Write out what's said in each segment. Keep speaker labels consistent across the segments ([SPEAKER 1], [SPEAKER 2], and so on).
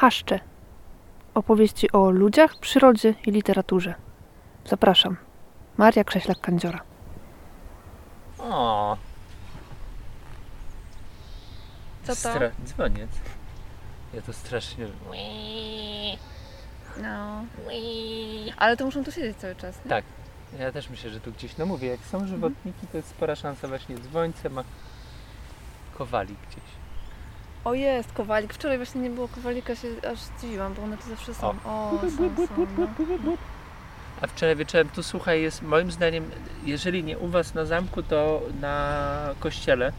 [SPEAKER 1] Haszcze. Opowieści o ludziach, przyrodzie i literaturze. Zapraszam. Maria Krześlak-Kandziora.
[SPEAKER 2] O,
[SPEAKER 3] Co to?
[SPEAKER 2] stra- dzwoniec. Ja to strasznie...
[SPEAKER 3] No. Ale to muszą tu siedzieć cały czas, nie?
[SPEAKER 2] Tak. Ja też myślę, że tu gdzieś, no mówię, jak
[SPEAKER 3] Mhm.
[SPEAKER 2] są żywotniki, to jest spora szansa właśnie dzwońce, ma kowali gdzieś.
[SPEAKER 3] O jest, kowalik. Wczoraj właśnie nie było kowalika, się aż zdziwiłam, bo one tu zawsze są. O, są, są, no.
[SPEAKER 2] A wczoraj wieczorem tu słuchaj, jest moim zdaniem, jeżeli nie u was na zamku, to na kościele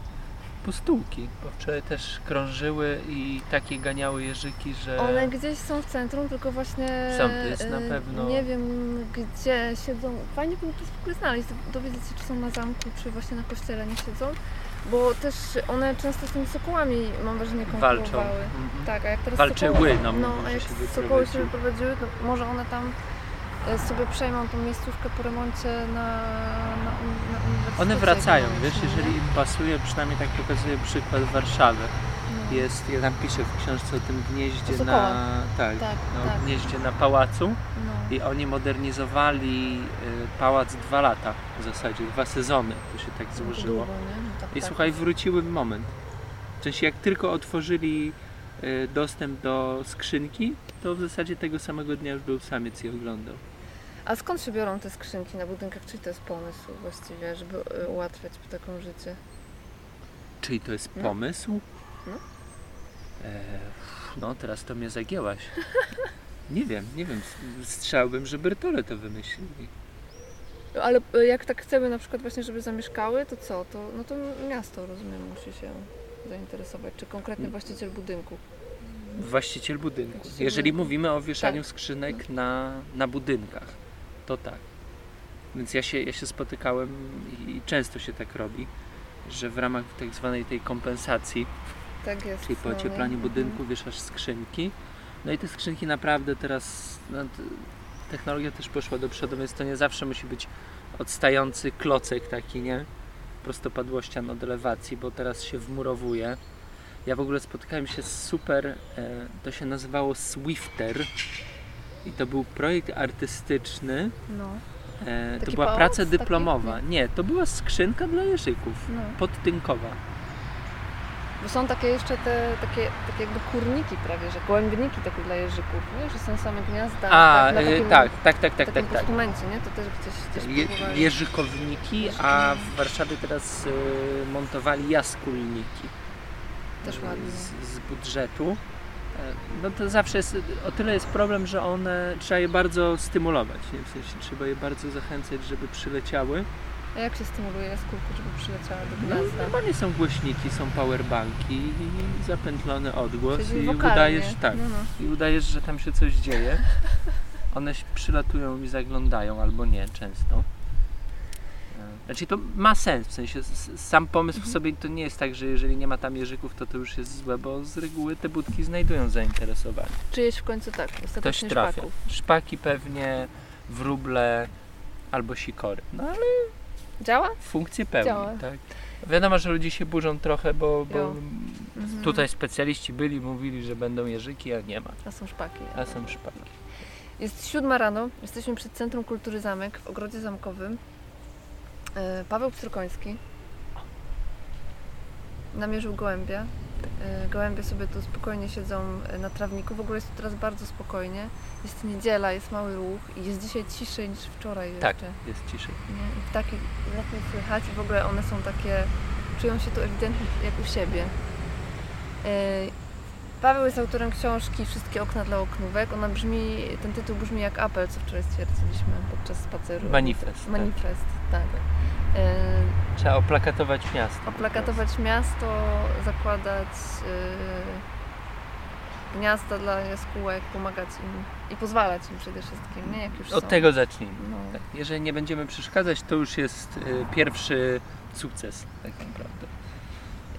[SPEAKER 2] pustułki, bo wczoraj też krążyły i takie ganiały jeżyki, że
[SPEAKER 3] One gdzieś są w centrum, tylko właśnie...
[SPEAKER 2] Są, to jest na
[SPEAKER 3] e,
[SPEAKER 2] pewno-
[SPEAKER 3] Nie wiem, gdzie siedzą. Fajnie by to w ogóle znaleźć, dowiedzieć się, czy są na zamku, czy właśnie na kościele nie siedzą. Bo też one często z tymi sokołami, mam wrażenie,
[SPEAKER 2] walczą.
[SPEAKER 3] konkurowały.
[SPEAKER 2] Mhm.
[SPEAKER 3] Tak, a jak teraz
[SPEAKER 2] Walczyły,
[SPEAKER 3] sokoły,
[SPEAKER 2] no,
[SPEAKER 3] no a jak
[SPEAKER 2] się
[SPEAKER 3] sokoły się
[SPEAKER 2] wyprowadziły.
[SPEAKER 3] to może one tam sobie przejmą tą miejscówkę po remoncie na, na, na.
[SPEAKER 2] One wracają, wiesz,
[SPEAKER 3] no,
[SPEAKER 2] jeżeli im pasuje, przynajmniej tak pokazuje przykład Warszawy.
[SPEAKER 3] no.
[SPEAKER 2] Jest, ja tam piszę w książce o tym gnieździe na, tak,
[SPEAKER 3] Tak,
[SPEAKER 2] no,
[SPEAKER 3] tak.
[SPEAKER 2] gnieździe na pałacu
[SPEAKER 3] No.
[SPEAKER 2] i oni modernizowali y, pałac dwa lata w zasadzie, dwa sezony, to się tak złożyło.
[SPEAKER 3] Długo? No tak,
[SPEAKER 2] I
[SPEAKER 3] tak.
[SPEAKER 2] słuchaj, wróciły moment. W sensie jak tylko otworzyli y, dostęp do skrzynki, to w zasadzie tego samego dnia już był samiec i oglądał.
[SPEAKER 3] A skąd się biorą te skrzynki na budynkach? Czy to jest pomysł właściwie, żeby y, ułatwiać ptakom życie?
[SPEAKER 2] Czyli to jest
[SPEAKER 3] No.
[SPEAKER 2] pomysł?
[SPEAKER 3] No.
[SPEAKER 2] E, no, teraz to mnie zagięłaś. Nie wiem, nie wiem. Strzelałbym, że Bertole to wymyślili.
[SPEAKER 3] Ale y, jak tak chcemy na przykład właśnie, żeby zamieszkały, to co? To, no to miasto, rozumiem, musi się zainteresować, czy konkretny
[SPEAKER 2] Mm.
[SPEAKER 3] właściciel budynku.
[SPEAKER 2] Właściciel budynku.
[SPEAKER 3] Właściciel
[SPEAKER 2] Jeżeli
[SPEAKER 3] budynku.
[SPEAKER 2] mówimy o wieszaniu
[SPEAKER 3] Tak.
[SPEAKER 2] skrzynek na, na budynkach, to tak. Więc ja się, ja się spotykałem i często się tak robi, że w ramach tak zwanej tej kompensacji
[SPEAKER 3] Tak jest.
[SPEAKER 2] Czyli po
[SPEAKER 3] no
[SPEAKER 2] ocieplaniu
[SPEAKER 3] Mhm.
[SPEAKER 2] budynku wieszasz skrzynki. No i te skrzynki naprawdę teraz no, technologia też poszła do przodu, więc to nie zawsze musi być odstający klocek taki, nie? Prostopadłościan od elewacji, bo teraz się wmurowuje. Ja w ogóle spotkałem się z super, e, to się nazywało Swifter i to był projekt artystyczny.
[SPEAKER 3] No,
[SPEAKER 2] E, to
[SPEAKER 3] Taki
[SPEAKER 2] była
[SPEAKER 3] pałac
[SPEAKER 2] praca
[SPEAKER 3] taki?
[SPEAKER 2] dyplomowa. Nie, to była skrzynka dla jeżyków.
[SPEAKER 3] no.
[SPEAKER 2] Podtynkowa.
[SPEAKER 3] Bo są takie jeszcze te takie, takie jakby kurniki prawie, że gołębniki takie dla jeżyków, nie? Że są same gniazda.
[SPEAKER 2] A,
[SPEAKER 3] tak, na
[SPEAKER 2] e,
[SPEAKER 3] takim,
[SPEAKER 2] tak, tak, tak, tak,
[SPEAKER 3] takim
[SPEAKER 2] tak, tak.
[SPEAKER 3] postumencie, nie? To też gdzieś, gdzieś
[SPEAKER 2] Je, jeżykowniki, a w Warszawie teraz y, montowali jaskulniki
[SPEAKER 3] Też ładnie.
[SPEAKER 2] z, z budżetu. E, No to zawsze jest, o tyle jest problem, że one trzeba je bardzo stymulować, nie? w sensie trzeba je bardzo zachęcać, żeby przyleciały.
[SPEAKER 3] A jak się stymuluje jaskółkę, żeby przyleciała do
[SPEAKER 2] No,
[SPEAKER 3] gniazda?
[SPEAKER 2] normalnie są głośniki, są powerbanki i zapętlony odgłos
[SPEAKER 3] Czyli
[SPEAKER 2] i
[SPEAKER 3] wokalnie.
[SPEAKER 2] udajesz, tak,
[SPEAKER 3] No, no.
[SPEAKER 2] i udajesz, że tam się coś dzieje. One się przylatują i zaglądają, albo nie, często. Znaczy to ma sens, w sensie sam pomysł w sobie to nie jest tak, że jeżeli nie ma tam jeżyków, to to już jest złe, bo z reguły te budki znajdują zainteresowanie.
[SPEAKER 3] Czyjeś w końcu tak,
[SPEAKER 2] Ktoś trafia.
[SPEAKER 3] szpaków.
[SPEAKER 2] Szpaki pewnie, wróble albo sikory. No ale
[SPEAKER 3] Działa?
[SPEAKER 2] funkcję pełni,
[SPEAKER 3] Działa.
[SPEAKER 2] tak. Wiadomo, że ludzie się burzą trochę, bo, bo
[SPEAKER 3] Jo. Mhm.
[SPEAKER 2] tutaj specjaliści byli, mówili, że będą jeżyki, a nie ma.
[SPEAKER 3] A są szpaki.
[SPEAKER 2] A są szpaki.
[SPEAKER 3] Jest siódma rano, jesteśmy przed Centrum Kultury Zamek w Ogrodzie Zamkowym. E, Paweł Pstrykoński namierzył gołębia. E, Gołębie sobie tu spokojnie siedzą e, na trawniku. W ogóle jest tu teraz bardzo spokojnie. Jest niedziela, jest mały ruch i jest dzisiaj ciszej niż wczoraj jeszcze.
[SPEAKER 2] Tak, jest ciszej.
[SPEAKER 3] Nie? I ptaki lepiej słychać i w ogóle one są takie, czują się tu ewidentnie jak u siebie. E, Paweł jest autorem książki Wszystkie okna dla oknówek. Ona brzmi, ten tytuł brzmi jak apel, co wczoraj stwierdziliśmy podczas spaceru.
[SPEAKER 2] Manifest, tak.
[SPEAKER 3] Manifest, tak. E,
[SPEAKER 2] Trzeba oplakatować miasto.
[SPEAKER 3] oplakatować miasto, zakładać e, gniazda dla jaskółek, pomagać im i pozwalać im przede wszystkim, nie? Jak już
[SPEAKER 2] Od
[SPEAKER 3] są.
[SPEAKER 2] tego zacznijmy.
[SPEAKER 3] No.
[SPEAKER 2] Tak. Jeżeli nie będziemy przeszkadzać, to już jest y, pierwszy sukces, tak naprawdę.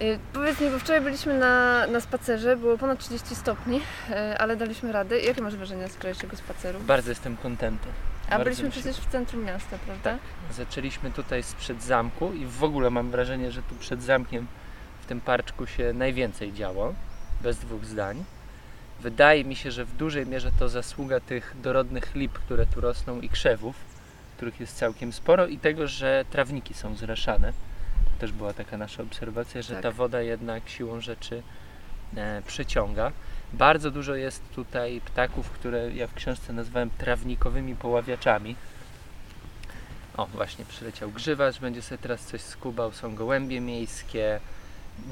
[SPEAKER 3] Y, Powiedz mi, bo wczoraj byliśmy na, na spacerze, było ponad 30 stopni, y, ale daliśmy radę. Jakie masz wrażenia z wczorajszego spaceru?
[SPEAKER 2] Bardzo jestem kontentem.
[SPEAKER 3] A
[SPEAKER 2] bardzo
[SPEAKER 3] byliśmy przecież w centrum miasta, prawda?
[SPEAKER 2] Zaczęliśmy tutaj sprzed zamku i w ogóle mam wrażenie, że tu przed zamkiem w tym parczku się najwięcej działo, bez dwóch zdań. Wydaje mi się, że w dużej mierze to zasługa tych dorodnych lip, które tu rosną i krzewów, których jest całkiem sporo i tego, że trawniki są zraszane. Też była taka nasza obserwacja, że
[SPEAKER 3] Tak.
[SPEAKER 2] ta woda jednak siłą rzeczy e, przyciąga. Bardzo dużo jest tutaj ptaków, które ja w książce nazwałem trawnikowymi poławiaczami. O, właśnie przyleciał grzywacz, będzie sobie teraz coś skubał, są gołębie miejskie.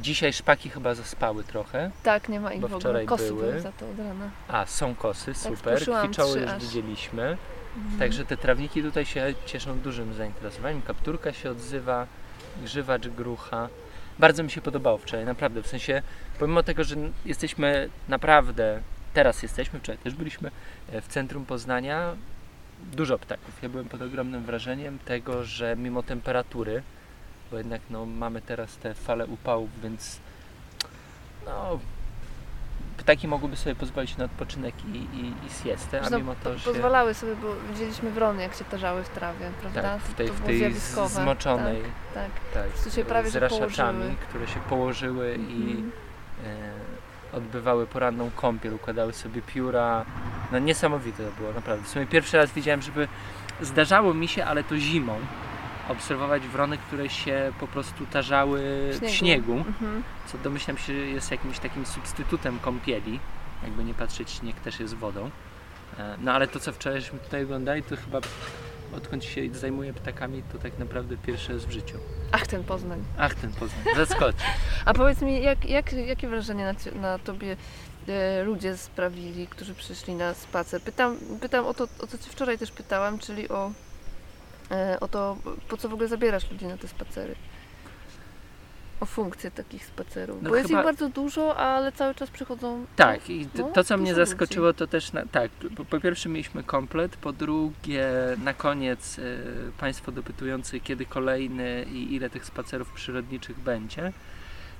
[SPEAKER 2] Dzisiaj szpaki chyba zaspały trochę.
[SPEAKER 3] Tak, nie ma ich
[SPEAKER 2] Bo
[SPEAKER 3] w ogóle. Kosy
[SPEAKER 2] były.
[SPEAKER 3] były za to od rana.
[SPEAKER 2] A, są kosy, super.
[SPEAKER 3] spłoszyłam
[SPEAKER 2] Kwiczoły już
[SPEAKER 3] aż.
[SPEAKER 2] widzieliśmy.
[SPEAKER 3] Mhm.
[SPEAKER 2] Także te trawniki tutaj się cieszą dużym zainteresowaniem. Kapturka się odzywa, grzywacz grucha. Bardzo mi się podobało wczoraj, naprawdę. W sensie, pomimo tego, że jesteśmy naprawdę, teraz jesteśmy, wczoraj też byliśmy e, w centrum Poznania, dużo ptaków. Ja byłem pod ogromnym wrażeniem tego, że mimo temperatury, bo jednak no, mamy teraz te fale upałów, więc no, ptaki mogłyby sobie pozwolić na odpoczynek i, i, i siestę, a mimo to, że...
[SPEAKER 3] Pozwalały sobie, bo widzieliśmy wrony, jak się tarzały w trawie, prawda?
[SPEAKER 2] Tak, w tej,
[SPEAKER 3] to
[SPEAKER 2] w tej zmoczonej,
[SPEAKER 3] Tak, tak.
[SPEAKER 2] tak,
[SPEAKER 3] się prawie,
[SPEAKER 2] z raszaczami, które się położyły i
[SPEAKER 3] Mhm.
[SPEAKER 2] e, odbywały poranną kąpiel, układały sobie pióra. No niesamowite to było, naprawdę. W sumie pierwszy raz widziałem, żeby zdarzało mi się, ale to zimą, obserwować wrony, które się po prostu tarzały w śniegu,
[SPEAKER 3] Mhm.
[SPEAKER 2] co domyślam się jest jakimś takim substytutem kąpieli. Jakby nie patrzeć, śnieg też jest wodą. E, No ale to, co wczorajśmy tutaj oglądali, to chyba odkąd się zajmuję ptakami, to tak naprawdę pierwszy raz w życiu.
[SPEAKER 3] Ach, ten Poznań.
[SPEAKER 2] Ach, ten Poznań, zaskoczy.
[SPEAKER 3] A powiedz mi, jak, jak, jakie wrażenie na, na tobie e, ludzie sprawili, którzy przyszli na spacer? Pytam, pytam o to, o co cię wczoraj też pytałam, czyli o, o to, po co w ogóle zabierasz ludzi na te spacery? O funkcję takich spacerów.
[SPEAKER 2] No
[SPEAKER 3] Bo jest
[SPEAKER 2] chyba-
[SPEAKER 3] ich bardzo dużo, ale cały czas przychodzą.
[SPEAKER 2] Tak, i to,
[SPEAKER 3] No,
[SPEAKER 2] to co mnie
[SPEAKER 3] ludzi.
[SPEAKER 2] zaskoczyło, to też, na, tak, po, po pierwsze mieliśmy komplet, po drugie na koniec y, Państwo dopytujący, kiedy kolejny i ile tych spacerów przyrodniczych będzie.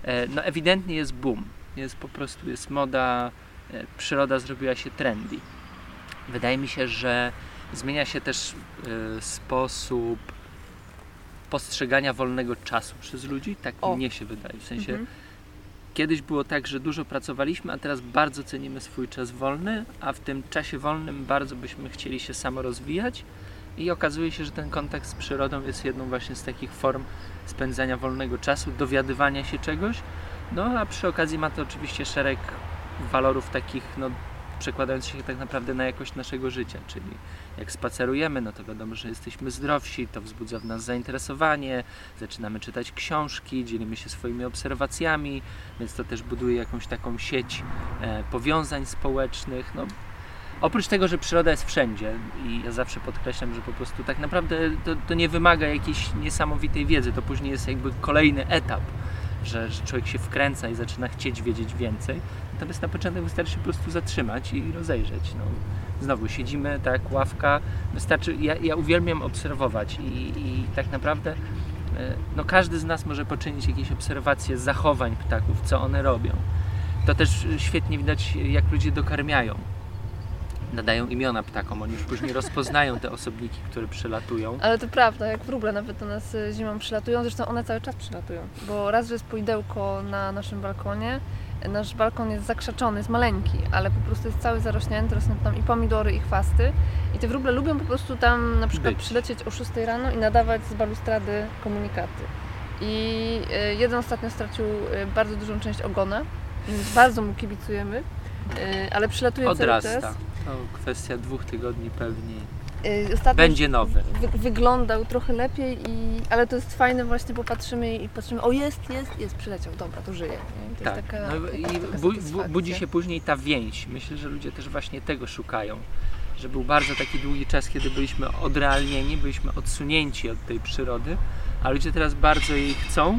[SPEAKER 2] E, no ewidentnie jest boom, jest po prostu, jest moda, e, przyroda zrobiła się trendy. Wydaje mi się, że zmienia się też y, sposób postrzegania wolnego czasu przez ludzi, tak
[SPEAKER 3] O.
[SPEAKER 2] mnie się wydaje, w sensie
[SPEAKER 3] Mhm.
[SPEAKER 2] Kiedyś było tak, że dużo pracowaliśmy, a teraz bardzo cenimy swój czas wolny, a w tym czasie wolnym bardzo byśmy chcieli się samorozwijać i okazuje się, że ten kontakt z przyrodą jest jedną właśnie z takich form spędzania wolnego czasu, dowiadywania się czegoś, no a przy okazji ma to oczywiście szereg walorów takich, no przekładających się tak naprawdę na jakość naszego życia, czyli jak spacerujemy, no to wiadomo, że jesteśmy zdrowsi, to wzbudza w nas zainteresowanie, zaczynamy czytać książki, dzielimy się swoimi obserwacjami, więc to też buduje jakąś taką sieć e, powiązań społecznych. No, oprócz tego, że przyroda jest wszędzie i ja zawsze podkreślam, że po prostu tak naprawdę to, to nie wymaga jakiejś niesamowitej wiedzy, to później jest jakby kolejny etap, że, że człowiek się wkręca i zaczyna chcieć wiedzieć więcej. Natomiast na początek wystarczy się po prostu zatrzymać i rozejrzeć. No, znowu siedzimy, tak, ławka, wystarczy, ja, ja uwielbiam obserwować i, i tak naprawdę e, no każdy z nas może poczynić jakieś obserwacje zachowań ptaków, co one robią. To też świetnie widać, jak ludzie dokarmiają. Nadają imiona ptakom, oni już później rozpoznają te osobniki, które przylatują.
[SPEAKER 3] Ale to prawda, jak wróble nawet do nas y, zimą przylatują, zresztą one cały czas przylatują. Bo raz, że jest poidełko na naszym balkonie, nasz balkon jest zakrzaczony, jest maleńki, ale po prostu jest cały zarośnięty, rosną tam i pomidory, i chwasty. I te wróble lubią po prostu tam na przykład
[SPEAKER 2] Być.
[SPEAKER 3] przylecieć o 6 rano i nadawać z balustrady komunikaty. I y, jeden ostatnio stracił y, bardzo dużą część ogona, więc bardzo mu kibicujemy, ale przylatuje cały
[SPEAKER 2] Odrasta.
[SPEAKER 3] czas.
[SPEAKER 2] To kwestia dwóch tygodni pewnie.
[SPEAKER 3] Y, Ostatnio
[SPEAKER 2] Będzie nowy.
[SPEAKER 3] wy, wyglądał trochę lepiej, i, ale to jest fajne właśnie, bo patrzymy i patrzymy, o jest, jest, jest, przyleciał, dobra, to żyje. To
[SPEAKER 2] Tak.
[SPEAKER 3] taka,
[SPEAKER 2] no i
[SPEAKER 3] taka
[SPEAKER 2] bu, bu, budzi się później ta więź. Myślę, że ludzie też właśnie tego szukają. Że był bardzo taki długi czas, kiedy byliśmy odrealnieni, byliśmy odsunięci od tej przyrody, a ludzie teraz bardzo jej chcą,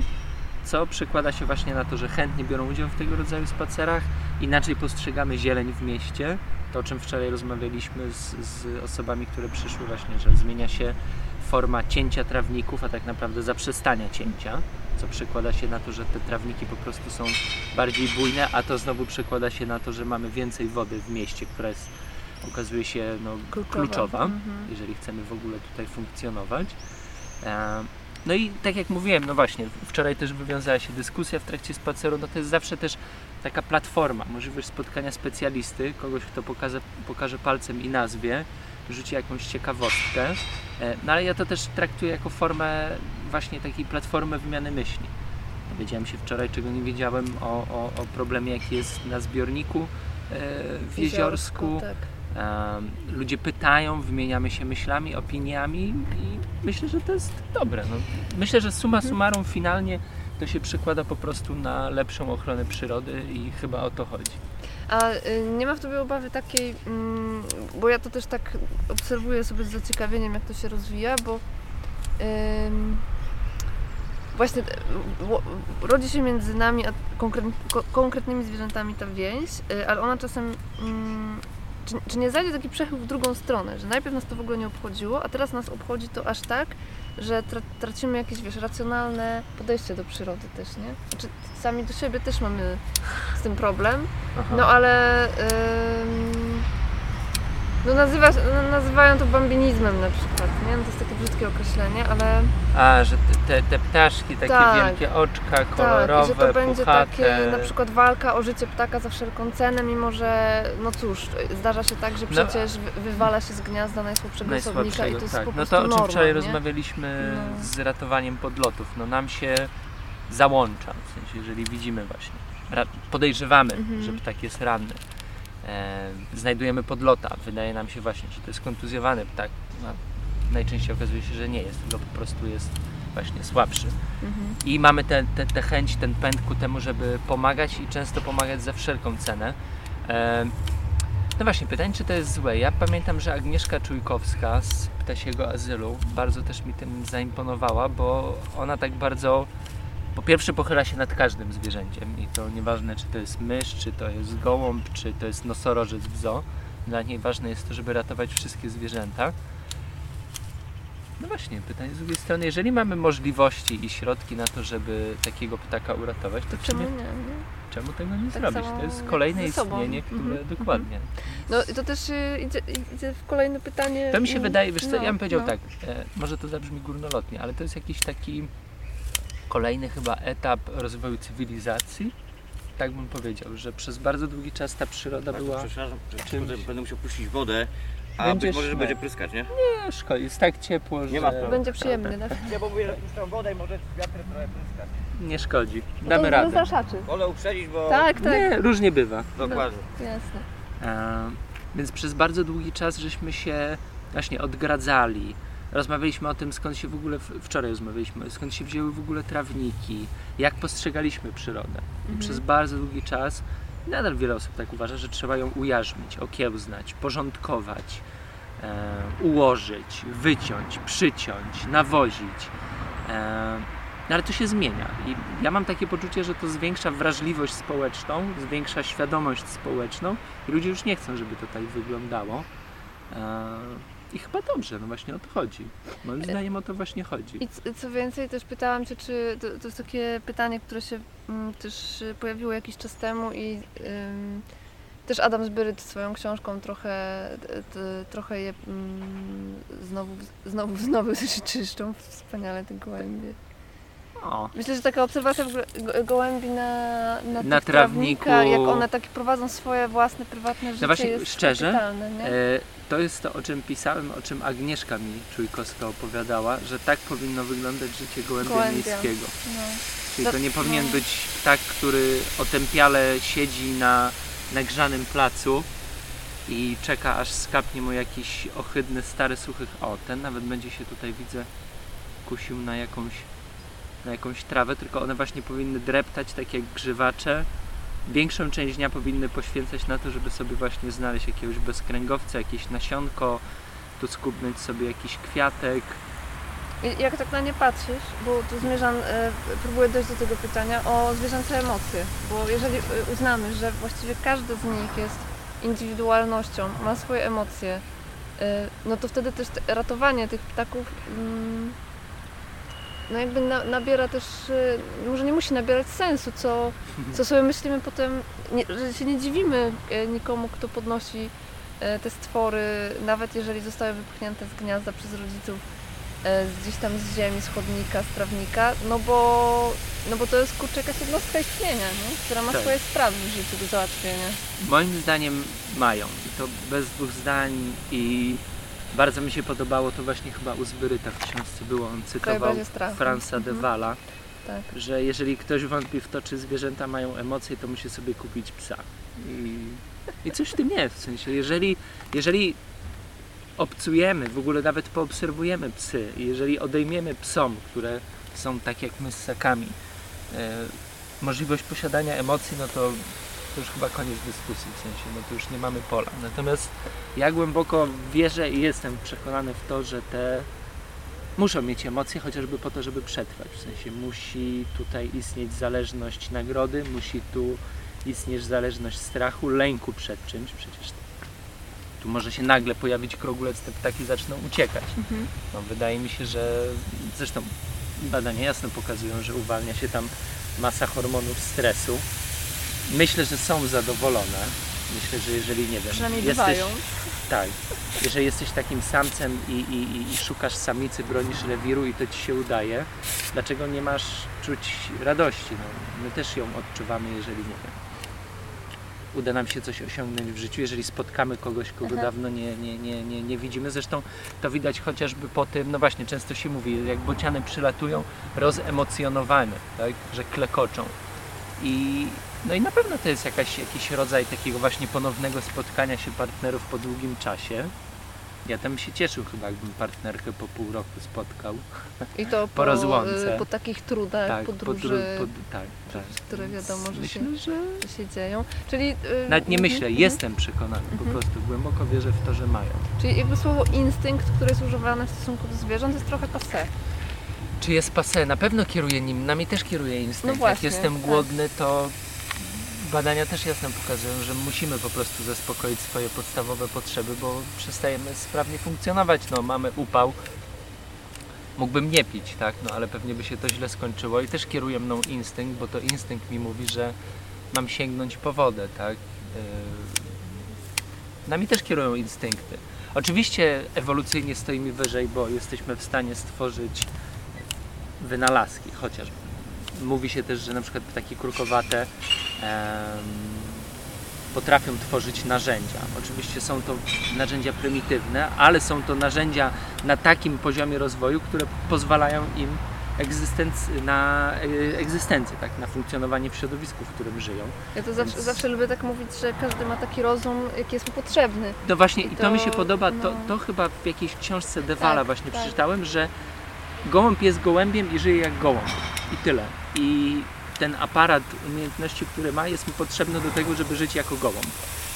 [SPEAKER 2] co przekłada się właśnie na to, że chętnie biorą udział w tego rodzaju spacerach, inaczej postrzegamy zieleń w mieście. To, o czym wczoraj rozmawialiśmy z, z osobami, które przyszły właśnie, że zmienia się forma cięcia trawników, a tak naprawdę zaprzestania cięcia, co przekłada się na to, że te trawniki po prostu są bardziej bujne, a to znowu przekłada się na to, że mamy więcej wody w mieście, która jest, okazuje się no,
[SPEAKER 3] Kluczowa.
[SPEAKER 2] kluczowa,
[SPEAKER 3] Mhm.
[SPEAKER 2] jeżeli chcemy w ogóle tutaj funkcjonować. E, No i tak jak mówiłem, no właśnie, wczoraj też wywiązała się dyskusja w trakcie spaceru, no to jest zawsze też taka platforma, możliwość spotkania specjalisty, kogoś, kto pokaże, pokaże palcem i nazwie, rzuci jakąś ciekawostkę. E, No ale ja to też traktuję jako formę właśnie takiej platformy wymiany myśli. Dowiedziałem się wczoraj, czego nie wiedziałem o, o, o problemie, jaki jest na zbiorniku e, w Jeziorsku.
[SPEAKER 3] Tak.
[SPEAKER 2] Em, ludzie pytają, wymieniamy się myślami, opiniami i myślę, że to jest dobre. No, myślę, że summa summarum finalnie to się przekłada po prostu na lepszą ochronę przyrody i chyba o to chodzi.
[SPEAKER 3] A y, nie ma w tobie obawy takiej, mm, bo ja to też tak obserwuję sobie z zaciekawieniem, jak to się rozwija, bo właśnie rodzi się między nami a konkret, ko, konkretnymi zwierzętami ta więź, y, ale ona czasem. Mm, czy, czy nie zajdzie taki przechył w drugą stronę, że najpierw nas to w ogóle nie obchodziło, a teraz nas obchodzi to aż tak, że tra, tracimy jakieś, wiesz, racjonalne podejście do przyrody też, nie? Znaczy, sami do siebie też mamy z tym problem, no ale ym, no nazywa, no, nazywają to bambinizmem na przykład, nie? No to jest takie brzydkie określenie, ale
[SPEAKER 2] A, że te, te, ptaszki, takie
[SPEAKER 3] Tak.
[SPEAKER 2] wielkie oczka
[SPEAKER 3] tak,
[SPEAKER 2] kolorowe,
[SPEAKER 3] i że to będzie
[SPEAKER 2] puchate.
[SPEAKER 3] takie na przykład walka o życie ptaka za wszelką cenę, mimo że no cóż, zdarza się tak, że
[SPEAKER 2] No,
[SPEAKER 3] przecież wy- wywala się z gniazda najsłabszego osobnika i
[SPEAKER 2] najsłabszego,
[SPEAKER 3] to jest
[SPEAKER 2] tak.
[SPEAKER 3] po
[SPEAKER 2] No to o czym wczoraj
[SPEAKER 3] nie?
[SPEAKER 2] rozmawialiśmy
[SPEAKER 3] No.
[SPEAKER 2] z ratowaniem podlotów. No nam się załącza, w sensie jeżeli widzimy właśnie, podejrzewamy,
[SPEAKER 3] Mhm.
[SPEAKER 2] że ptak jest ranny. E, znajdujemy podlota, wydaje nam się właśnie, że to jest kontuzjowany ptak. No, najczęściej okazuje się, że nie jest, tylko po prostu jest właśnie słabszy.
[SPEAKER 3] Mhm.
[SPEAKER 2] I mamy tę te, te chęć, ten pęd ku temu, żeby pomagać i często pomagać za wszelką cenę. E, no właśnie, pytanie, czy to jest złe. Ja pamiętam, że Agnieszka Czujkowska z Ptasiego Azylu bardzo też mi tym zaimponowała, bo ona tak bardzo po pierwsze pochyla się nad każdym zwierzęciem i to nieważne, czy to jest mysz, czy to jest gołąb, czy to jest nosorożec w zoo. Dla niej ważne jest to, żeby ratować wszystkie zwierzęta. No właśnie, pytanie z drugiej strony, jeżeli mamy możliwości i środki na to, żeby takiego ptaka uratować, to
[SPEAKER 3] Czemu
[SPEAKER 2] czemu,
[SPEAKER 3] nie? nie?
[SPEAKER 2] czemu tego nie
[SPEAKER 3] Tak
[SPEAKER 2] zrobić? To jest kolejne istnienie, które
[SPEAKER 3] Mhm,
[SPEAKER 2] dokładnie.
[SPEAKER 3] No to też y, idzie, idzie w kolejne pytanie.
[SPEAKER 2] To mi się
[SPEAKER 3] y,
[SPEAKER 2] wydaje, wiesz co,
[SPEAKER 3] no,
[SPEAKER 2] ja bym powiedział
[SPEAKER 3] no.
[SPEAKER 2] tak, e, może to zabrzmi górnolotnie, ale to jest jakiś taki kolejny chyba etap rozwoju cywilizacji. Tak bym powiedział, że przez bardzo długi czas ta przyroda
[SPEAKER 4] Bardzo
[SPEAKER 2] była
[SPEAKER 4] Przepraszam, że
[SPEAKER 2] czymś-
[SPEAKER 4] będę musiał puścić wodę, a
[SPEAKER 2] Będzie
[SPEAKER 4] być może że będzie pryskać, nie?
[SPEAKER 2] ciężko, jest tak ciepło, że
[SPEAKER 4] ma.
[SPEAKER 3] Będzie przyjemny, tak?
[SPEAKER 4] Ja bo mówię, że puszczam wodę i może wiatr trochę pryskać.
[SPEAKER 2] nie szkodzi.
[SPEAKER 3] To
[SPEAKER 2] Damy
[SPEAKER 3] jest
[SPEAKER 2] radę.
[SPEAKER 3] rozpraszaczy.
[SPEAKER 4] Wolę uprzedzić, bo...
[SPEAKER 3] Tak, tak.
[SPEAKER 2] Nie, różnie bywa.
[SPEAKER 4] Dokładnie.
[SPEAKER 3] Jasne.
[SPEAKER 2] E, więc przez bardzo długi czas żeśmy się właśnie odgradzali. Rozmawialiśmy o tym, skąd się w ogóle, wczoraj rozmawialiśmy, skąd się wzięły w ogóle trawniki, jak postrzegaliśmy przyrodę. I
[SPEAKER 3] Mhm.
[SPEAKER 2] przez bardzo długi czas, nadal wiele osób tak uważa, że trzeba ją ujarzmić, okiełznać, porządkować, e, ułożyć, wyciąć, przyciąć, nawozić. E, no ale to się zmienia i ja mam takie poczucie, że to zwiększa wrażliwość społeczną, zwiększa świadomość społeczną i ludzie już nie chcą, żeby to tak wyglądało. E, I chyba dobrze, no właśnie o to chodzi. Moim zdaniem o to właśnie chodzi.
[SPEAKER 3] I co więcej, też pytałam Cię, czy to, to jest takie pytanie, które się mm, też pojawiło jakiś czas temu i ym, też Adam Zbyryt swoją książką trochę, t, t, trochę je mm, znowu, znowu, znowu czyszczą wspaniale te gołębie.
[SPEAKER 2] O,
[SPEAKER 3] Myślę, że taka obserwacja gołębi na, na,
[SPEAKER 2] Na trawniku.
[SPEAKER 3] jak one takie prowadzą swoje własne, prywatne życie
[SPEAKER 2] właśnie,
[SPEAKER 3] jest
[SPEAKER 2] szczerze? E, to jest to, o czym pisałem, o czym Agnieszka mi Czujkowska opowiadała, że tak powinno wyglądać życie gołębia
[SPEAKER 3] Gołębia.
[SPEAKER 2] miejskiego.
[SPEAKER 3] No.
[SPEAKER 2] Czyli
[SPEAKER 3] To-
[SPEAKER 2] to nie powinien
[SPEAKER 3] no.
[SPEAKER 2] być ptak, który otępiale siedzi na nagrzanym placu i czeka aż skapnie mu jakiś ohydny, stary, suchy... O, ten nawet będzie się tutaj, widzę, kusił na jakąś, na jakąś trawę, tylko one właśnie powinny dreptać tak jak grzywacze. Większą część dnia powinny poświęcać na to, żeby sobie właśnie znaleźć jakiegoś bezkręgowca, jakieś nasionko, tu skubnąć sobie jakiś kwiatek.
[SPEAKER 3] Jak tak na nie patrzysz, bo tu zmierzam, e, próbuję dojść do tego pytania o zwierzęce emocje, bo jeżeli e, uznamy, że właściwie każdy z nich jest indywidualnością, ma swoje emocje, e, no to wtedy też te- ratowanie tych ptaków mm, no jakby na, nabiera też, e, może nie musi nabierać sensu, co, co sobie myślimy potem, nie, że się nie dziwimy e, nikomu, kto podnosi e, te stwory, nawet jeżeli zostały wypchnięte z gniazda przez rodziców e, gdzieś tam z ziemi, z chodnika, z trawnika, no bo, no bo to jest kurczę jakaś jednostka istnienia, nie? która ma
[SPEAKER 2] Tak.
[SPEAKER 3] swoje sprawy w życiu do załatwienia.
[SPEAKER 2] Moim zdaniem mają i to bez dwóch zdań i bardzo mi się podobało to właśnie chyba u Zbyryta w książce było, on cytował. Franza de
[SPEAKER 3] Mhm.
[SPEAKER 2] Wala,
[SPEAKER 3] Tak.
[SPEAKER 2] że jeżeli ktoś wątpi w to, czy zwierzęta mają emocje, to musi sobie kupić psa. I, i coś w tym jest, w sensie, jeżeli, jeżeli obcujemy, w ogóle nawet poobserwujemy psy, jeżeli odejmiemy psom, które są tak jak my z ssakami, e, możliwość posiadania emocji, no to, to już chyba koniec dyskusji, w sensie, no to już nie mamy pola. Natomiast ja głęboko wierzę i jestem przekonany w to, że te muszą mieć emocje, chociażby po to, żeby przetrwać. W sensie musi tutaj istnieć zależność nagrody, musi tu istnieć zależność strachu, lęku przed czymś. Przecież tu może się nagle pojawić krogulec, te ptaki zaczną uciekać.
[SPEAKER 3] Mhm.
[SPEAKER 2] No, wydaje mi się, że zresztą badania jasno pokazują, że uwalnia się tam masa hormonów stresu. Myślę, że są zadowolone. Myślę, że jeżeli nie wiem,
[SPEAKER 3] Przynajmniej
[SPEAKER 2] jesteś,
[SPEAKER 3] bywają.
[SPEAKER 2] tak, jeżeli jesteś takim samcem i, i, i- szukasz samicy, bronisz rewiru i to ci się udaje, dlaczego nie masz czuć radości? No, my też ją odczuwamy, jeżeli nie wiem. Uda nam się coś osiągnąć w życiu, jeżeli spotkamy kogoś, kogo
[SPEAKER 3] Aha.
[SPEAKER 2] dawno nie, nie, nie, nie, nie widzimy. Zresztą to widać chociażby po tym, no właśnie, często się mówi, jak bociany przylatują, rozemocjonowane, tak, że klekoczą. I, no i na pewno to jest jakaś, jakiś rodzaj takiego właśnie ponownego spotkania się partnerów po długim czasie. Ja tam się cieszył chyba, jakbym partnerkę po pół roku spotkał.
[SPEAKER 3] I to po,
[SPEAKER 2] rozłące.
[SPEAKER 3] y, po takich trudach,
[SPEAKER 2] tak,
[SPEAKER 3] podróży,
[SPEAKER 2] podró- pod, tak, tak.
[SPEAKER 3] które wiadomo, że
[SPEAKER 2] Myślę,
[SPEAKER 3] się,
[SPEAKER 2] że...
[SPEAKER 3] że się dzieją. Czyli, y,
[SPEAKER 2] Nawet nie
[SPEAKER 3] mhm,
[SPEAKER 2] myślę,
[SPEAKER 3] mhm.
[SPEAKER 2] jestem przekonany, po
[SPEAKER 3] Mhm.
[SPEAKER 2] prostu głęboko wierzę w to, że mają.
[SPEAKER 3] Czyli jakby słowo instynkt, które jest używane w stosunku do zwierząt jest trochę passe.
[SPEAKER 2] Czy jest pase? Na pewno kieruje nim, nami też kieruje instynkt.
[SPEAKER 3] No
[SPEAKER 2] Jak
[SPEAKER 3] właśnie,
[SPEAKER 2] jestem
[SPEAKER 3] tak.
[SPEAKER 2] głodny, to badania też jasno pokazują, że musimy po prostu zaspokoić swoje podstawowe potrzeby, bo przestajemy sprawnie funkcjonować. No, mamy upał, mógłbym nie pić, tak? No, ale pewnie by się to źle skończyło i też kieruje mną instynkt, bo to instynkt mi mówi, że mam sięgnąć po wodę, tak? Yy, Nami też kierują instynkty. Oczywiście ewolucyjnie stoimy wyżej, bo jesteśmy w stanie stworzyć wynalazki chociażby. Mówi się też, że na przykład ptaki krukowate potrafią tworzyć narzędzia. Oczywiście są to narzędzia prymitywne, ale są to narzędzia na takim poziomie rozwoju, które pozwalają im egzystenc- na e, egzystencję, tak, na funkcjonowanie w środowisku, w którym żyją.
[SPEAKER 3] Ja to zawsze,
[SPEAKER 2] Więc-
[SPEAKER 3] zawsze lubię tak mówić, że każdy ma taki rozum, jaki jest mu potrzebny.
[SPEAKER 2] No właśnie
[SPEAKER 3] I
[SPEAKER 2] i to, mi się
[SPEAKER 3] to,
[SPEAKER 2] podoba, to,
[SPEAKER 3] no.
[SPEAKER 2] to chyba w jakiejś książce Dewala
[SPEAKER 3] Tak,
[SPEAKER 2] właśnie
[SPEAKER 3] tak.
[SPEAKER 2] przeczytałem, że gołąb jest gołębiem i żyje jak gołąb. I tyle. I ten aparat umiejętności, który ma, jest mu potrzebny do tego, żeby żyć jako gołąb.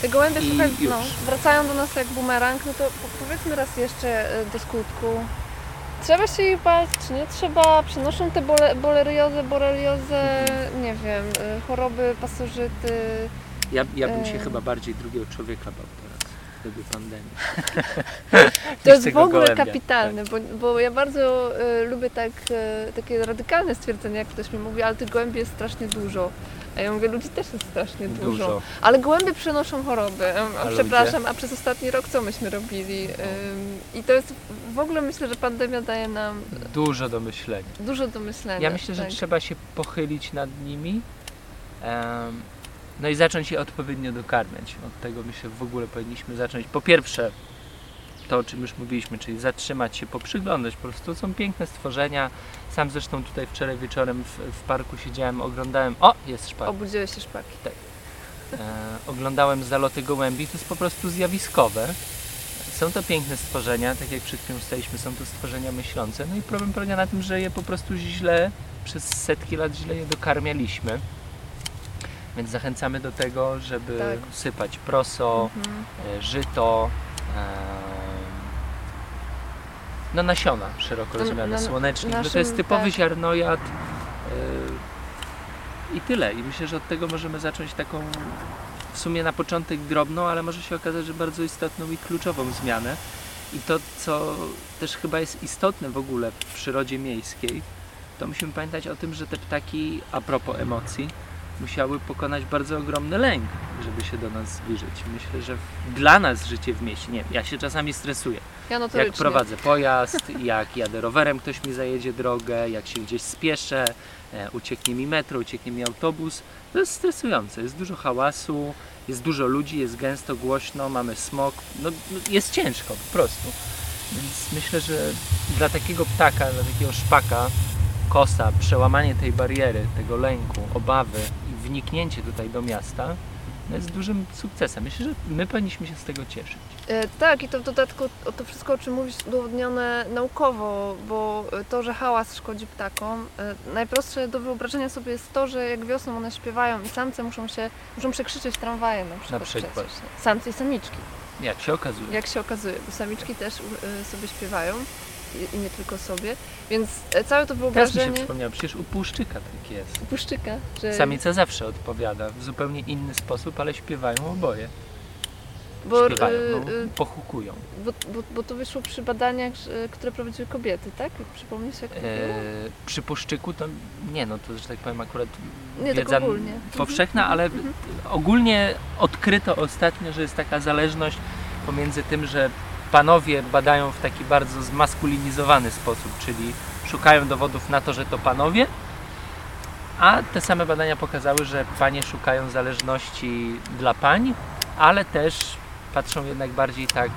[SPEAKER 3] Te gołębie,
[SPEAKER 2] I
[SPEAKER 3] słuchaj,
[SPEAKER 2] już.
[SPEAKER 3] no, wracają do nas jak bumerang, no to po- powiedzmy raz jeszcze y, do skutku. Trzeba się ich bać, czy nie trzeba? Przenoszą te bole, boleriozę, boreliozę,
[SPEAKER 2] Mhm.
[SPEAKER 3] nie wiem, y, choroby pasożyty.
[SPEAKER 2] Ja, ja bym się
[SPEAKER 3] Em.
[SPEAKER 2] chyba bardziej drugiego człowieka bał teraz, wtedy pandemii.
[SPEAKER 3] To jest w ogóle
[SPEAKER 2] gołębia,
[SPEAKER 3] kapitalne, bo, bo ja bardzo y, lubię tak, y, takie radykalne stwierdzenia, jak ktoś mi mówi, ale tych gołębi jest strasznie dużo. A ja mówię, ludzi też jest strasznie dużo.
[SPEAKER 2] Dużo.
[SPEAKER 3] Ale gołębie przenoszą choroby. A,
[SPEAKER 2] A
[SPEAKER 3] przepraszam, a przez ostatni rok co myśmy robili? Ym, I to jest, w ogóle myślę, że pandemia daje nam
[SPEAKER 2] Dużo do myślenia.
[SPEAKER 3] dużo do myślenia.
[SPEAKER 2] Ja myślę, że
[SPEAKER 3] tak.
[SPEAKER 2] trzeba się pochylić nad nimi. No i zacząć je odpowiednio dokarmiać. Od tego myślę w ogóle powinniśmy zacząć. Po pierwsze, to o czym już mówiliśmy, czyli zatrzymać się, poprzyglądać. Po prostu są piękne stworzenia. Sam zresztą tutaj wczoraj wieczorem w, w parku siedziałem, oglądałem. O, jest szpak.
[SPEAKER 3] Obudziły się szpaki.
[SPEAKER 2] E, oglądałem zaloty gołębi, to jest po prostu zjawiskowe. Są to piękne stworzenia, tak jak przed chwilą staliśmy, są to stworzenia myślące. No i problem polega na tym, że je po prostu źle, przez setki lat źle je dokarmialiśmy. Więc zachęcamy do tego, żeby
[SPEAKER 3] Tak.
[SPEAKER 2] sypać proso,
[SPEAKER 3] Mhm.
[SPEAKER 2] e, żyto, em, no nasiona szeroko
[SPEAKER 3] No,
[SPEAKER 2] rozumiane,
[SPEAKER 3] na-
[SPEAKER 2] słonecznik, bo to
[SPEAKER 3] naszym-
[SPEAKER 2] jest typowy
[SPEAKER 3] tak.
[SPEAKER 2] ziarnojad e, i tyle. I myślę, że od tego możemy zacząć taką w sumie na początek drobną, ale może się okazać, że bardzo istotną i kluczową zmianę. I to, co też chyba jest istotne w ogóle w przyrodzie miejskiej, to musimy pamiętać o tym, że te ptaki, a propos emocji, musiały pokonać bardzo ogromny lęk, żeby się do nas zbliżyć. Myślę, że dla nas życie w mieście, nie wiem, ja się czasami stresuję.
[SPEAKER 3] Ja.
[SPEAKER 2] Jak prowadzę pojazd, jak jadę rowerem, ktoś mi zajedzie drogę, jak się gdzieś spieszę, e, ucieknie mi metro, ucieknie mi autobus. To jest stresujące, jest dużo hałasu, jest dużo ludzi, jest gęsto, głośno, mamy smog. No, no, jest ciężko po prostu. Więc myślę, że dla takiego ptaka, dla takiego szpaka, kosa, przełamanie tej bariery, tego lęku, obawy wniknięcie tutaj do miasta no jest dużym sukcesem. Myślę, że my powinniśmy się z tego cieszyć.
[SPEAKER 3] E, tak, i to w dodatku o to wszystko, o czym mówisz, udowodnione naukowo, bo to, że hałas szkodzi ptakom, e, najprostsze do wyobrażenia sobie jest to, że jak wiosną one śpiewają i samce muszą się, muszą przekrzyczeć tramwaje na przykład.
[SPEAKER 2] przykład.
[SPEAKER 3] Przecież. Samce i samiczki,
[SPEAKER 2] Jak się okazuje.
[SPEAKER 3] jak się okazuje, bo samiczki też e, sobie śpiewają i, nie tylko sobie, więc e, całe to
[SPEAKER 2] Teraz mi się
[SPEAKER 3] wyobrażenie
[SPEAKER 2] przypomniało, przecież u Puszczyka tak jest.
[SPEAKER 3] puszczyka, że...
[SPEAKER 2] Samica zawsze odpowiada w zupełnie inny sposób, ale śpiewają oboje.
[SPEAKER 3] bo,
[SPEAKER 2] Śpiewają,
[SPEAKER 3] e,
[SPEAKER 2] no,
[SPEAKER 3] e,
[SPEAKER 2] pochukują.
[SPEAKER 3] bo, bo, bo to wyszło przy badaniach, które prowadziły kobiety, tak? Przypomnisz jak to było?
[SPEAKER 2] Przy Puszczyku to nie, no to że tak powiem akurat
[SPEAKER 3] Nie, tak
[SPEAKER 2] wiedza
[SPEAKER 3] ogólnie.
[SPEAKER 2] powszechna, ale
[SPEAKER 3] Mhm.
[SPEAKER 2] ogólnie odkryto ostatnio, że jest taka zależność pomiędzy tym, że panowie badają w taki bardzo zmaskulinizowany sposób, czyli szukają dowodów na to, że to panowie, a te same badania pokazały, że panie szukają zależności dla pań, ale też patrzą jednak bardziej tak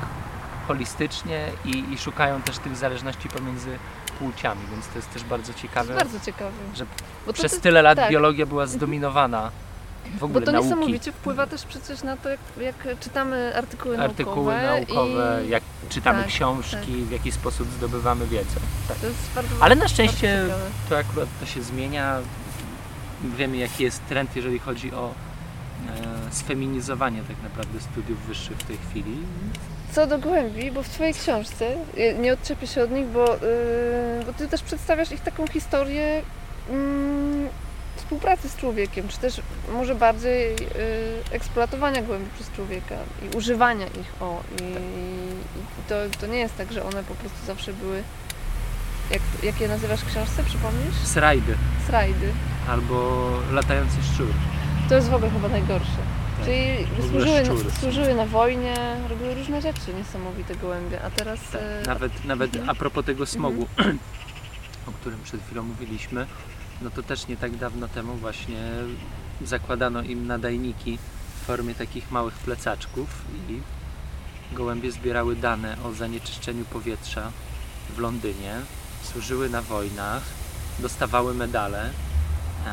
[SPEAKER 2] holistycznie i, i szukają też tych zależności pomiędzy płciami, więc to jest też bardzo ciekawe.
[SPEAKER 3] jest bardzo ciekawe.
[SPEAKER 2] że
[SPEAKER 3] Bo
[SPEAKER 2] Przez tyle lat
[SPEAKER 3] tak.
[SPEAKER 2] biologia była zdominowana w
[SPEAKER 3] bo
[SPEAKER 2] ogóle
[SPEAKER 3] to
[SPEAKER 2] nauki.
[SPEAKER 3] niesamowicie wpływa też przecież na to, jak, jak czytamy artykuły,
[SPEAKER 2] artykuły
[SPEAKER 3] naukowe.
[SPEAKER 2] naukowe,
[SPEAKER 3] i
[SPEAKER 2] jak czytamy
[SPEAKER 3] tak,
[SPEAKER 2] książki, w jaki sposób zdobywamy wiedzę. Tak.
[SPEAKER 3] To jest bardzo
[SPEAKER 2] Ale na szczęście to akurat to się zmienia. Wiemy jaki jest trend, jeżeli chodzi o e, sfeminizowanie tak naprawdę studiów wyższych w tej chwili.
[SPEAKER 3] Co do głębi, bo w Twojej książce, y, nie odczepię się od nich, bo, yy, bo Ty też przedstawiasz ich taką historię mm, współpracy z człowiekiem, czy też może bardziej yy, eksploatowania głębi przez człowieka i używania ich. O, i, i to, to nie jest tak, że one po prostu zawsze były. Jak, jak je nazywasz w książce, przypomnisz?
[SPEAKER 2] Srajdy
[SPEAKER 3] Srajdy.
[SPEAKER 2] albo latający szczur.
[SPEAKER 3] To jest w ogóle chyba najgorsze.
[SPEAKER 2] Tak,
[SPEAKER 3] Czyli służyły,
[SPEAKER 2] szczury.
[SPEAKER 3] służyły na wojnie, robiły różne rzeczy niesamowite gołębie, a teraz...
[SPEAKER 2] Tak,
[SPEAKER 3] e,
[SPEAKER 2] nawet, nawet
[SPEAKER 3] Mhm.
[SPEAKER 2] a propos tego smogu, o którym przed chwilą mówiliśmy, no to też nie tak dawno temu właśnie zakładano im nadajniki w formie takich małych plecaczków i gołębie zbierały dane o zanieczyszczeniu powietrza w Londynie, służyły na wojnach, dostawały medale, e,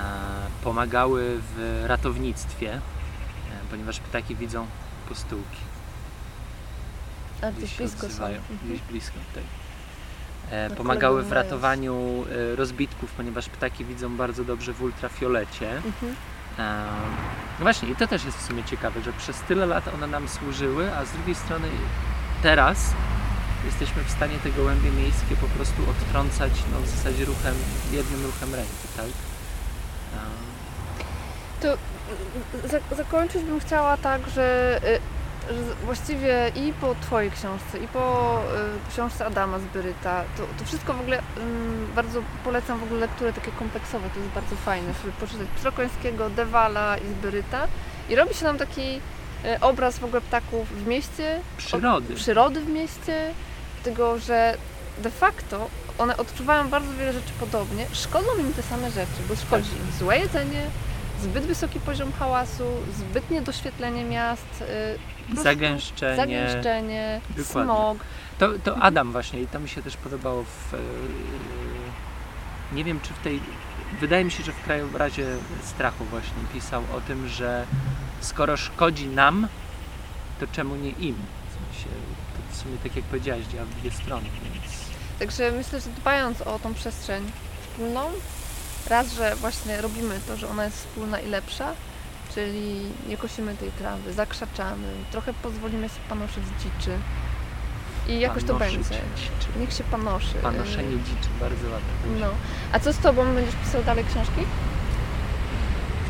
[SPEAKER 2] pomagały w ratownictwie, e, ponieważ ptaki widzą postułki
[SPEAKER 3] A
[SPEAKER 2] gdzieś
[SPEAKER 3] blisko są.
[SPEAKER 2] odzywają,
[SPEAKER 3] Mhm.
[SPEAKER 2] gdzieś blisko, tak. E,
[SPEAKER 3] Na
[SPEAKER 2] pomagały w ratowaniu e, rozbitków, ponieważ ptaki widzą bardzo dobrze w ultrafiolecie.
[SPEAKER 3] Mhm.
[SPEAKER 2] E, no właśnie, i to też jest w sumie ciekawe, że przez tyle lat one nam służyły, a z drugiej strony teraz jesteśmy w stanie te gołębie miejskie po prostu odtrącać no, w zasadzie ruchem, jednym ruchem ręki, tak? E,
[SPEAKER 3] Za, zakończyć bym chciała tak, że, y, właściwie i po Twojej książce, i po y, książce Adama Zbyryta, to, to wszystko w ogóle ym, bardzo polecam w ogóle lekturę takie kompleksowe, to jest bardzo fajne, żeby poczytać Pstrokońskiego, Dewala i Zbyryta i robi się nam taki y, obraz w ogóle ptaków w mieście,
[SPEAKER 2] przyrody.
[SPEAKER 3] przyrody w mieście, tego, że de facto one odczuwają bardzo wiele rzeczy podobnie, szkodzą im te same rzeczy, bo szkodzi
[SPEAKER 2] Tak.
[SPEAKER 3] im złe jedzenie, zbyt wysoki poziom hałasu, zbytnie doświetlenie miast, y,
[SPEAKER 2] Zagęszczenie.
[SPEAKER 3] zagęszczenie
[SPEAKER 2] Dokładnie.
[SPEAKER 3] smog.
[SPEAKER 2] To, to Adam właśnie i to mi się też podobało w... e, Nie wiem czy w tej... Wydaje mi się, że w krajobrazie strachu właśnie pisał o tym, że skoro szkodzi nam, to czemu nie im? W sensie, to w sumie tak jak powiedziałeś, działa w dwie strony, więc...
[SPEAKER 3] Także myślę, że dbając o tą przestrzeń wspólną, raz, że właśnie robimy to, że ona jest wspólna i lepsza, czyli nie kosimy tej trawy, zakrzaczamy, trochę pozwolimy sobie panoszyć dziczy i jakoś to
[SPEAKER 2] Panoszyć
[SPEAKER 3] będzie.
[SPEAKER 2] dziczy.
[SPEAKER 3] Niech się panoszy.
[SPEAKER 2] Panoszenie dziczy, bardzo ładne.
[SPEAKER 3] No. A co z Tobą? Będziesz pisał dalej książki?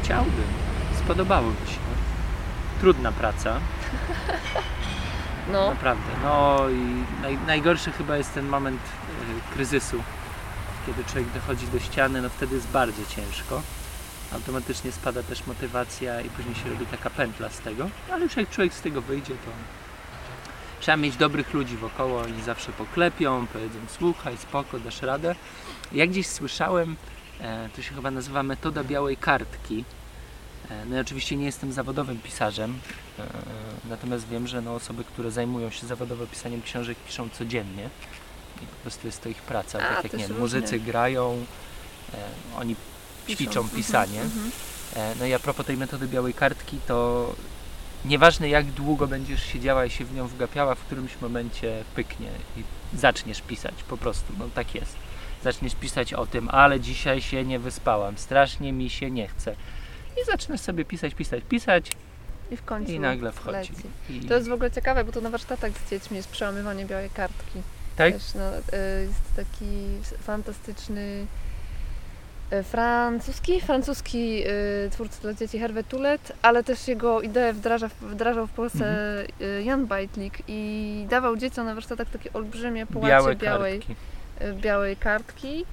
[SPEAKER 2] Chciałbym. Spodobało mi się. Trudna praca,
[SPEAKER 3] No.
[SPEAKER 2] naprawdę. No i naj, najgorszy chyba jest ten moment e, kryzysu, kiedy człowiek dochodzi do ściany, no wtedy jest bardzo ciężko. automatycznie spada też motywacja i później się robi taka pętla z tego. Ale już jak człowiek z tego wyjdzie, to trzeba mieć dobrych ludzi wokoło, oni zawsze poklepią, powiedzą słuchaj, spoko, dasz radę. Jak gdzieś słyszałem, e, to się chyba nazywa metoda białej kartki. E, No i oczywiście nie jestem zawodowym pisarzem, e, natomiast wiem, że no osoby, które zajmują się zawodowo pisaniem książek piszą codziennie i po prostu jest to ich praca.
[SPEAKER 3] A,
[SPEAKER 2] tak jak nie wiem, muzycy grają, e, oni ćwiczą
[SPEAKER 3] Mhm,
[SPEAKER 2] pisanie.
[SPEAKER 3] mhm.
[SPEAKER 2] E, No i a propos tej metody białej kartki, to nieważne jak długo będziesz siedziała i się w nią wgapiała, w którymś momencie pyknie i zaczniesz pisać po prostu, no tak jest. Zaczniesz pisać o tym, ale dzisiaj się nie wyspałam, strasznie mi się nie chce. I zaczynasz sobie pisać, pisać, pisać
[SPEAKER 3] I w końcu
[SPEAKER 2] i nagle wchodzi. I,
[SPEAKER 3] To jest w ogóle ciekawe, bo to na warsztatach z dziećmi jest przełamywanie białej kartki.
[SPEAKER 2] Tak?
[SPEAKER 3] Też, no, e, jest taki fantastyczny e, francuski, francuski e, twórca dla dzieci Hervé Toulet, ale też jego ideę wdraża, wdrażał w Polsce
[SPEAKER 2] Mhm.
[SPEAKER 3] Jan Bajtlik i dawał dzieciom na warsztatach takie olbrzymie połacie
[SPEAKER 2] Białe
[SPEAKER 3] białej,
[SPEAKER 2] kartki.
[SPEAKER 3] białej kartki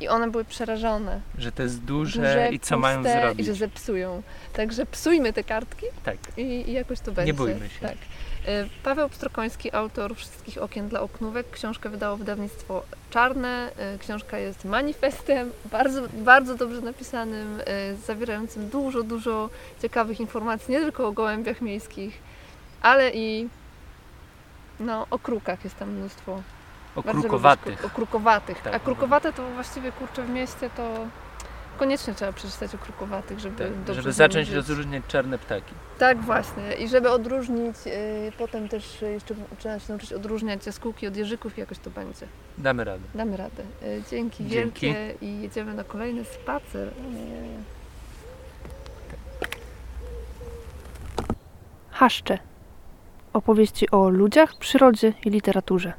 [SPEAKER 3] i one były przerażone.
[SPEAKER 2] Że to jest duże,
[SPEAKER 3] Duże,
[SPEAKER 2] i co mają zrobić.
[SPEAKER 3] I że zepsują. Także psujmy te kartki
[SPEAKER 2] Tak.
[SPEAKER 3] i, i jakoś to będzie.
[SPEAKER 2] bójmy się.
[SPEAKER 3] Tak. E, Paweł Pstrokoński, autor Wszystkich Okien dla Oknówek. Książkę wydało wydawnictwo Czarne. E, Książka jest manifestem, bardzo, bardzo dobrze napisanym, e, zawierającym dużo, dużo ciekawych informacji, nie tylko o gołębiach miejskich, ale i no, o krukach jest tam mnóstwo.
[SPEAKER 2] O krukowatych.
[SPEAKER 3] O krukowatych.
[SPEAKER 2] Tak.
[SPEAKER 3] A krukowate to właściwie kurczę w mieście to koniecznie trzeba przeczytać o krukowatych, żeby
[SPEAKER 2] Tak,
[SPEAKER 3] dobrze
[SPEAKER 2] żeby zacząć rozróżniać czarne ptaki.
[SPEAKER 3] Tak, właśnie. I żeby odróżnić, y, potem też jeszcze trzeba się nauczyć odróżniać jaskółki od jeżyków i jakoś to będzie.
[SPEAKER 2] Damy radę.
[SPEAKER 3] Damy radę. Y, dzięki,
[SPEAKER 2] Dzięki.
[SPEAKER 3] wielkie i jedziemy na kolejny spacer.
[SPEAKER 1] Haszcze. Opowieści o ludziach, przyrodzie i literaturze.